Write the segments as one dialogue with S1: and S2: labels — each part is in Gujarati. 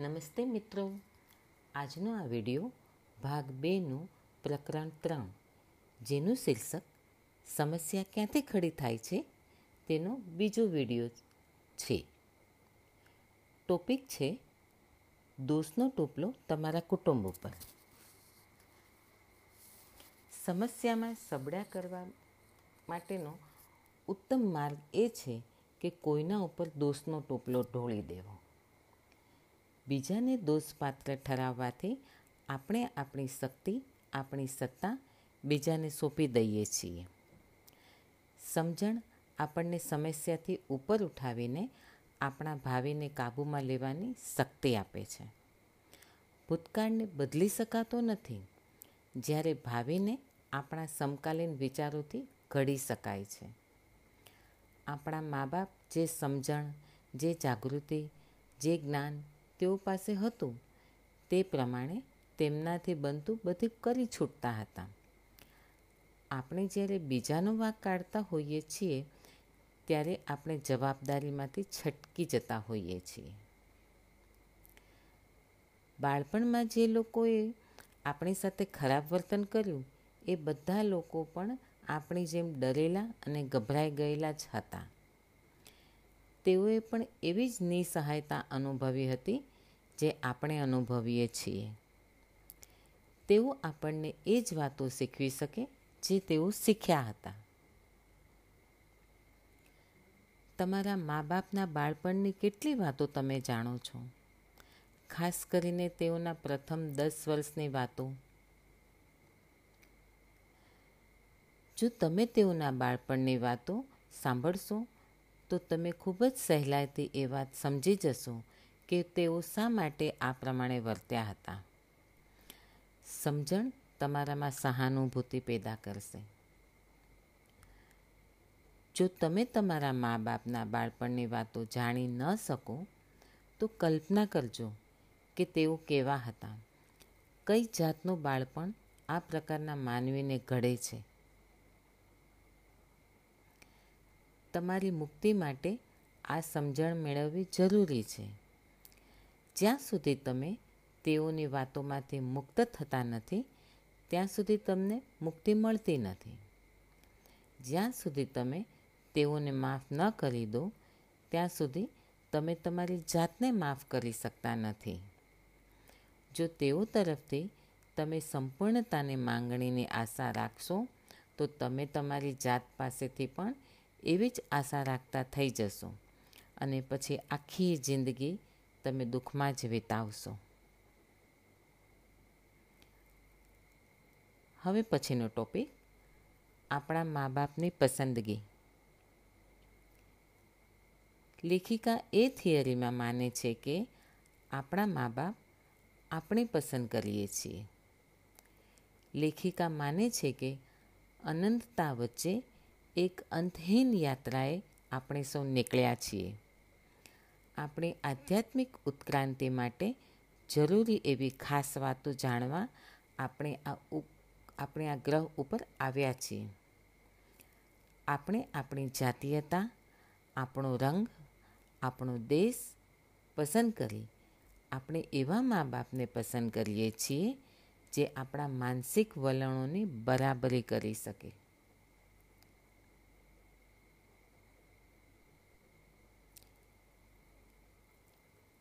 S1: નમસ્તે મિત્રો. આજનો આ વિડિયો ભાગ બેનું પ્રકરણ ત્રણ. જેનું શીર્ષક, સમસ્યા ક્યાંથી ખડી થાય છે? તેનો બીજો વિડિયો છે. ટોપિક છે, દોષનો ટોપલો તમારા કુટુંબ ઉપર. સમસ્યામાં સબળા કરવા માટેનો ઉત્તમ માર્ગ એ છે કે કોઈના ઉપર દોષનો ટોપલો ઢોળી દેવો. બીજાને દોષપાત્ર ઠરાવવાથી આપણે આપણી શક્તિ, આપણી સત્તા બીજાને સોંપી દઈએ છીએ. સમજણ આપણને સમસ્યાથી ઉપર ઉઠાવીને આપણા ભાવિને કાબૂમાં લેવાની શક્તિ આપે છે. ભૂતકાળને બદલી શકાતો નથી. જ્યારે ભાવિને આપણા સમકાલીન વિચારોથી ઘડી શકાય છે. આપણા મા બાપ જે સમજણ, જે જાગૃતિ, જે જ્ઞાન તેઓ પાસે હતું. તે પ્રમાણે તેમનાથી બનતું બધું કરી છૂટતા હતા. આપણે જ્યારે બીજાનો વાંક કાઢતા હોઈએ છીએ, ત્યારે આપણે જવાબદારીમાંથી છટકી જતા હોઈએ છીએ. બાળપણમાં જે લોકોએ આપણી સાથે ખરાબ વર્તન કર્યું, એ બધા લોકો પણ આપણી જેમ ડરેલા અને ગભરાઈ ગયેલા જ હતા. તેઓએ પણ એવી જ નિસહાયતા અનુભવી હતી જે આપણે અનુભવીએ છીએ. તેઓ આપણને એ જ વાતો શીખવી શકે જે તેઓ શીખ્યા હતા. તમારા મા બાપના બાળપણની કેટલી વાતો તમે જાણો છો? ખાસ કરીને તેઓના પ્રથમ દસ વર્ષની વાતો. જો તમે તેઓના બાળપણની વાતો સાંભળશો તો તમે ખૂબ જ સહેલાઈથી એ વાત સમજી જશો કે તેઓ શા માટે આ પ્રમાણે વર્ત્યા હતા. સમજણ તમારામાં સહાનુભૂતિ પેદા કરશે. જો તમે તમારા મા બાપના બાળપણની વાતો જાણી ન શકો, તો કલ્પના કરજો કે તેઓ કેવા હતા. કઈ જાતનું બાળપણ આ પ્રકારના માનવીને ઘડે છે? તમારી મુક્તિ માટે આ સમજણ મેળવવી જરૂરી છે. જ્યાં સુધી તમે તેઓની વાતોમાંથી મુક્ત થતા નથી, ત્યાં સુધી તમને મુક્તિ મળતી નથી. જ્યાં સુધી તમે તેઓને માફ ન કરી દો, ત્યાં સુધી તમે તમારી જાતને માફ કરી શકતા નથી. જો તેઓ તરફથી તમે સંપૂર્ણતાની માંગણીની આશા રાખશો, તો તમે તમારી જાત પાસેથી પણ એવી જ આશા રાખતા થઈ જશો અને પછી આખી જિંદગી તમે દુઃખમાં જ વિતાવશો. હવે પછીનો ટોપિક, આપણા મા બાપની પસંદગી. લેખિકા એ થિયરીમાં માને છે કે આપણા મા બાપ આપણે પસંદ કરીએ છીએ. લેખિકા માને છે કે અનંતતા વચ્ચે એક અંતહીન યાત્રાએ આપણે સૌ નીકળ્યા છીએ. આપણે આધ્યાત્મિક ઉત્ક્રાંતિ માટે જરૂરી એવી ખાસ વાતો જાણવા આપણે આ આપણે આ ગ્રહ ઉપર આવ્યા છીએ. આપણે આપણી જાતીયતા, આપણો રંગ, આપણો દેશ પસંદ કરી આપણે એવા મા બાપને પસંદ કરીએ છીએ જે આપણા માનસિક વલણોની બરાબરી કરી શકે.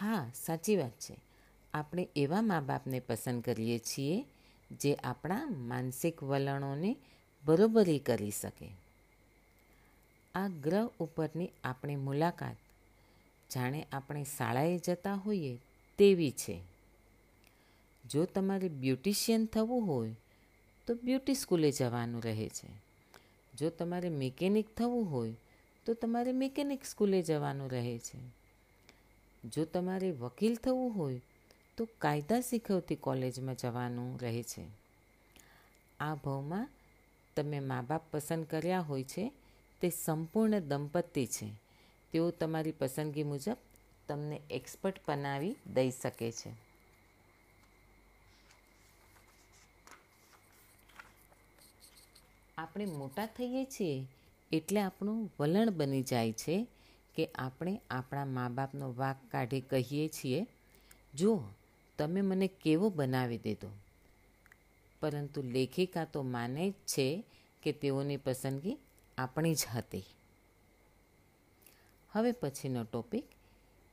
S1: હા, સાચી વાત છે. આપણે એવા મા બાપને પસંદ કરીએ છીએ જે આપણા માનસિક વલણોને બરોબરી કરી શકે. આ ગ્રહ ઉપરની આપણી મુલાકાત, જાણે આપણે શાળાએ જતા હોઈએ તેવી છે. જો તમારે બ્યુટિશિયન થવું હોય, તો બ્યુટી સ્કૂલે જવાનું રહે છે. જો તમારે મિકેનિક થવું હોય, તો તમારે મિકેનિક સ્કૂલે જવાનું રહે છે. જો તમારે વકીલ થવું હોય, તો કાયદા શીખવતી કોલેજમાં જવાનું રહે છે. આ ભાવમાં તમે મા બાપ પસંદ કર્યા હોય છે, તે સંપૂર્ણ દંપતી છે. તેઓ તમારી પસંદગી મુજબ તમને એક્સપર્ટ બનાવી દઈ શકે છે. આપણે મોટા થઈએ છીએ એટલે આપણું વલણ બની જાય છે કે આપણે આપણા મા બાપનો વાક કાઢી કહીએ છીએ જુઓ તમે મને કેવો બનાવી દીધો? પરંતુ લેખિકા તો માને જ છે કે તેઓની પસંદગી આપણી જ હતી. હવે પછીનો ટોપિક,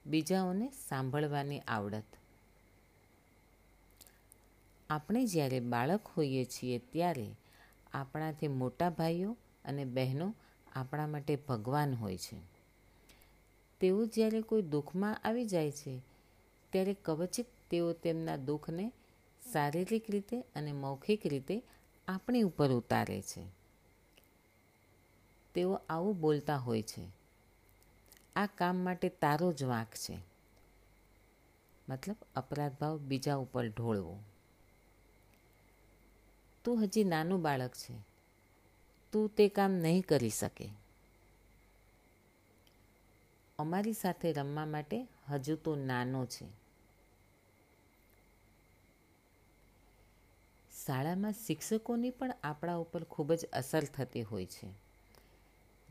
S1: બીજાઓને સાંભળવાની આવડત. આપણે જ્યારે બાળક હોઈએ છીએ ત્યારે આપણાથી મોટા ભાઈઓ અને બહેનો આપણા માટે ભગવાન હોય છે. તેઓ જ્યારે કોઈ દુઃખમાં આવી જાય છે, ત્યારે કવચિત તેઓ તેમના દુઃખને શારીરિક રીતે અને મૌખિક રીતે આપણી ઉપર ઉતારે છે. તેઓ આવું બોલતા હોય છે. આ કામ માટે તારો જ વાંક છે. મતલબ અપરાધ ભાવ બીજા ઉપર ઢોળવો. તું હજી નાનું બાળક છે. તું તે કામ નહીં કરી શકે. અમારી સાથે રમવા માટે હજુ તો નાનો છે. શાળામાં શિક્ષકોની પણ આપણા ઉપર ખૂબ જ અસર થતી હોય છે.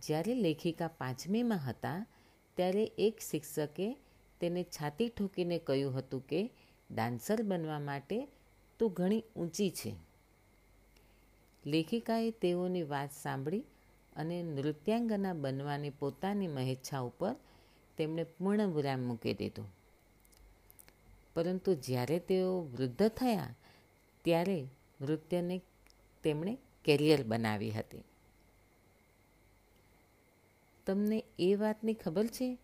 S1: જ્યારે લેખિકા પાંચમીમાં હતા, ત્યારે એક શિક્ષકે તેને છાતી ઠોકીને કહ્યું હતું કે, ડાન્સર બનવા માટે તો ઘણી ઊંચી છે. લેખિકાએ તેઓની વાત સાંભળી અને નૃત્યાંગના બનવાની પોતાની મહેચ્છા ઉપર તેમણે પૂર્ણ વિરામ મૂકી દીધું. પરંતુ જ્યારે તેઓ વૃદ્ધ થયા, ત્યારે નૃત્યને તેમણે કેરિયર બનાવી હતી. તમને એ વાતની ખબર છે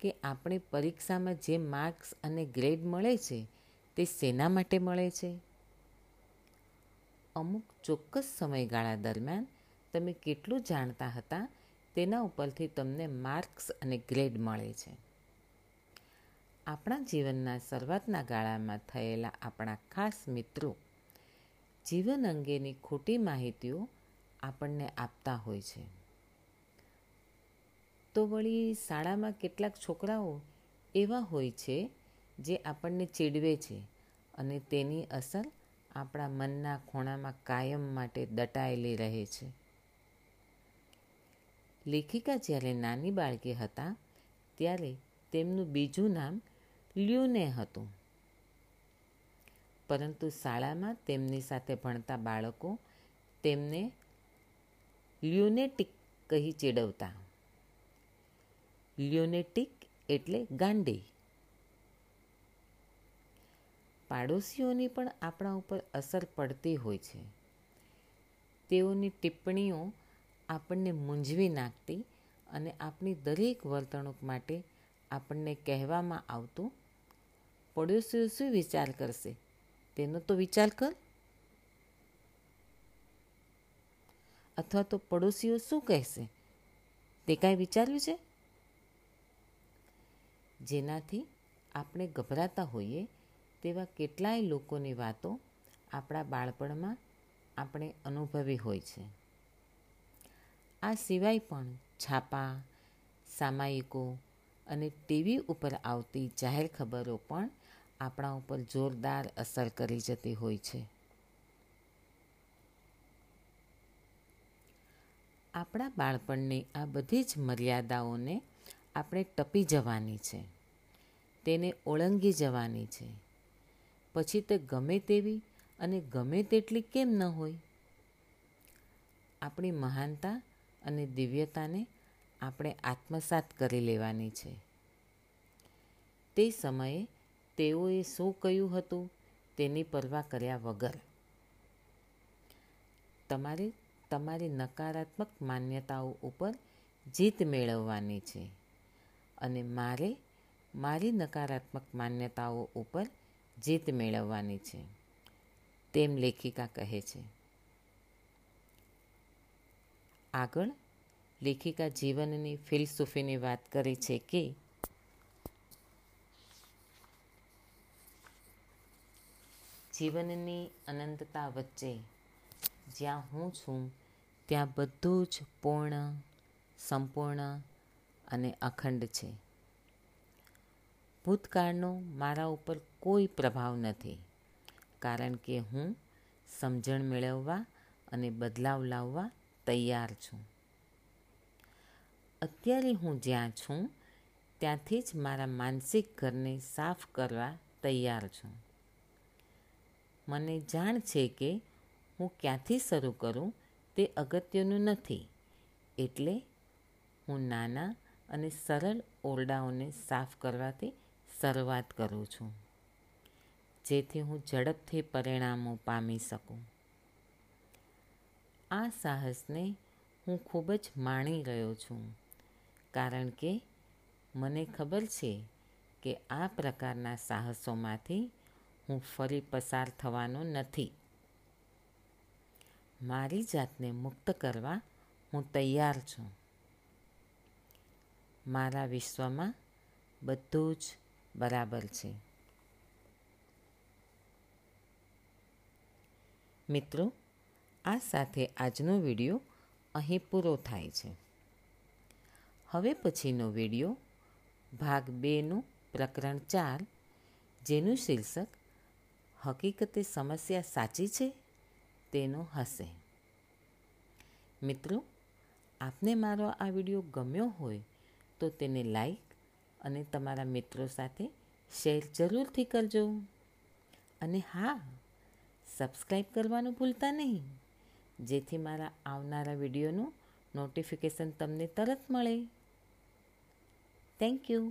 S1: કે આપણે પરીક્ષામાં જે માર્ક્સ અને ગ્રેડ મળે છે, તે શેના માટે મળે છે? અમુક ચોક્કસ સમયગાળા દરમિયાન તમે કેટલું જાણતા હતા તેના ઉપરથી તમને માર્ક્સ અને ગ્રેડ મળે છે. આપણા જીવનના શરૂઆતના ગાળામાં થયેલા આપણા ખાસ મિત્રો જીવન અંગેની ખોટી માહિતીઓ આપણને આપતા હોય છે. તો વળી શાળામાં કેટલાક છોકરાઓ એવા હોય છે જે આપણને ચીડવે છે અને તેની અસર આપણા મનના ખૂણામાં કાયમ માટે દટાયેલી રહે છે. લેખિકા જ્યારે નાની બાળકી હતા, ત્યારે તેમનું બીજું નામ લ્યુને હતું. પરંતુ શાળામાં તેમની સાથે ભણતા બાળકો તેમને લ્યુનેટિક કહી ચેડવતા. લ્યુનેટિક એટલે ગાંડી. પાડોશીઓની પણ આપણા ઉપર અસર પડતી હોય છે. તેઓની ટિપ્પણીઓ આપણને મૂંઝવી નાખતી અને આપણી દરેક વર્તણૂક માટે આપણને કહેવામાં આવતું, પડોશીઓ શું વિચાર કરશે? તેનો તો વિચાર કર. અથવા તો પડોશીઓ શું કહેશે? તે કાંઈ વિચાર્યું છે? જેનાથી આપણે ગભરાતા હોઈએ તેવા કેટલાય લોકોની વાતો આપણા બાળપણમાં આપણે અનુભવી હોય છે. આ સિવાય પણ છાપા, સામાયિકો અને ટીવી ઉપર આવતી જાહેર ખબરો પણ આપણા ઉપર જોરદાર અસર કરી જતી હોય છે. આપણા બાળપણની આ બધી જ મર્યાદાઓને આપણે ટપી જવાની છે. તેને ઓળંગી જવાની છે. પછી તે ગમે તેવી અને ગમે તેટલી કેમ ન હોય? આપણી મહાનતા અને દિવ્યતાને આપણે આત્મસાત કરી લેવાની છે. તે સમયે તેઓએ શું કહ્યું હતું તેની પરવા કર્યા વગર. તમારે તમારી નકારાત્મક માન્યતાઓ ઉપર જીત મેળવવાની છે અને મારે મારી નકારાત્મક માન્યતાઓ ઉપર જીત મેળવવાની છે. તેમ લેખિકા કહે છે. આગળ લેખિકા જીવનની ફિલસૂફીની વાત કરી છે કે જીવનની અનંતતા વચ્ચે જ્યાં હું છું, ત્યાં બધું જ પૂર્ણ, સંપૂર્ણ અને અખંડ છે. ભૂતકાળનો મારા ઉપર કોઈ પ્રભાવ નથી, કારણ કે હું સમજણ મેળવવા અને બદલાવ લાવવા તૈયાર છું. અત્યારે હું જ્યાં છું, ત્યાંથી જ મારા માનસિક ઘરને સાફ કરવા તૈયાર છું. મને જાણ છે કે હું ક્યાંથી શરૂ કરું તે અગત્યનું નથી, એટલે હું નાના અને સરળ ઓરડાઓને સાફ કરવાથી શરૂઆત કરું છું, જેથી હું ઝડપથી પરિણામો પામી શકું. આ સાહસને હું ખૂબ જ માણી રહ્યો છું. કારણ કે મને ખબર છે કે આ પ્રકારના સાહસોમાંથી હું ફરી પસાર થવાનો નથી. મારી જાતને મુક્ત કરવા હું તૈયાર છું. મારા વિશ્વમાં બધું જ બરાબર છે. મિત્રો આ સાથે આજનો વીડિયો અહીં પૂરો થાય છે. હવે પછીનો વીડિયો ભાગ બેનું પ્રકરણ ચાર, જેનું શીર્ષક હકીકતે સમસ્યા સાચી છે તેનો હશે. મિત્રો, આપને મારો આ વીડિયો ગમ્યો હોય તો તેને લાઈક અને તમારા મિત્રો સાથે શેર જરૂરથી કરજો. અને હા સબસ્ક્રાઈબ કરવાનું ભૂલતા નહીં. જેથી મારા આવનારા વિડીયોનું નોટિફિકેશન તમને તરત મળે. Thank you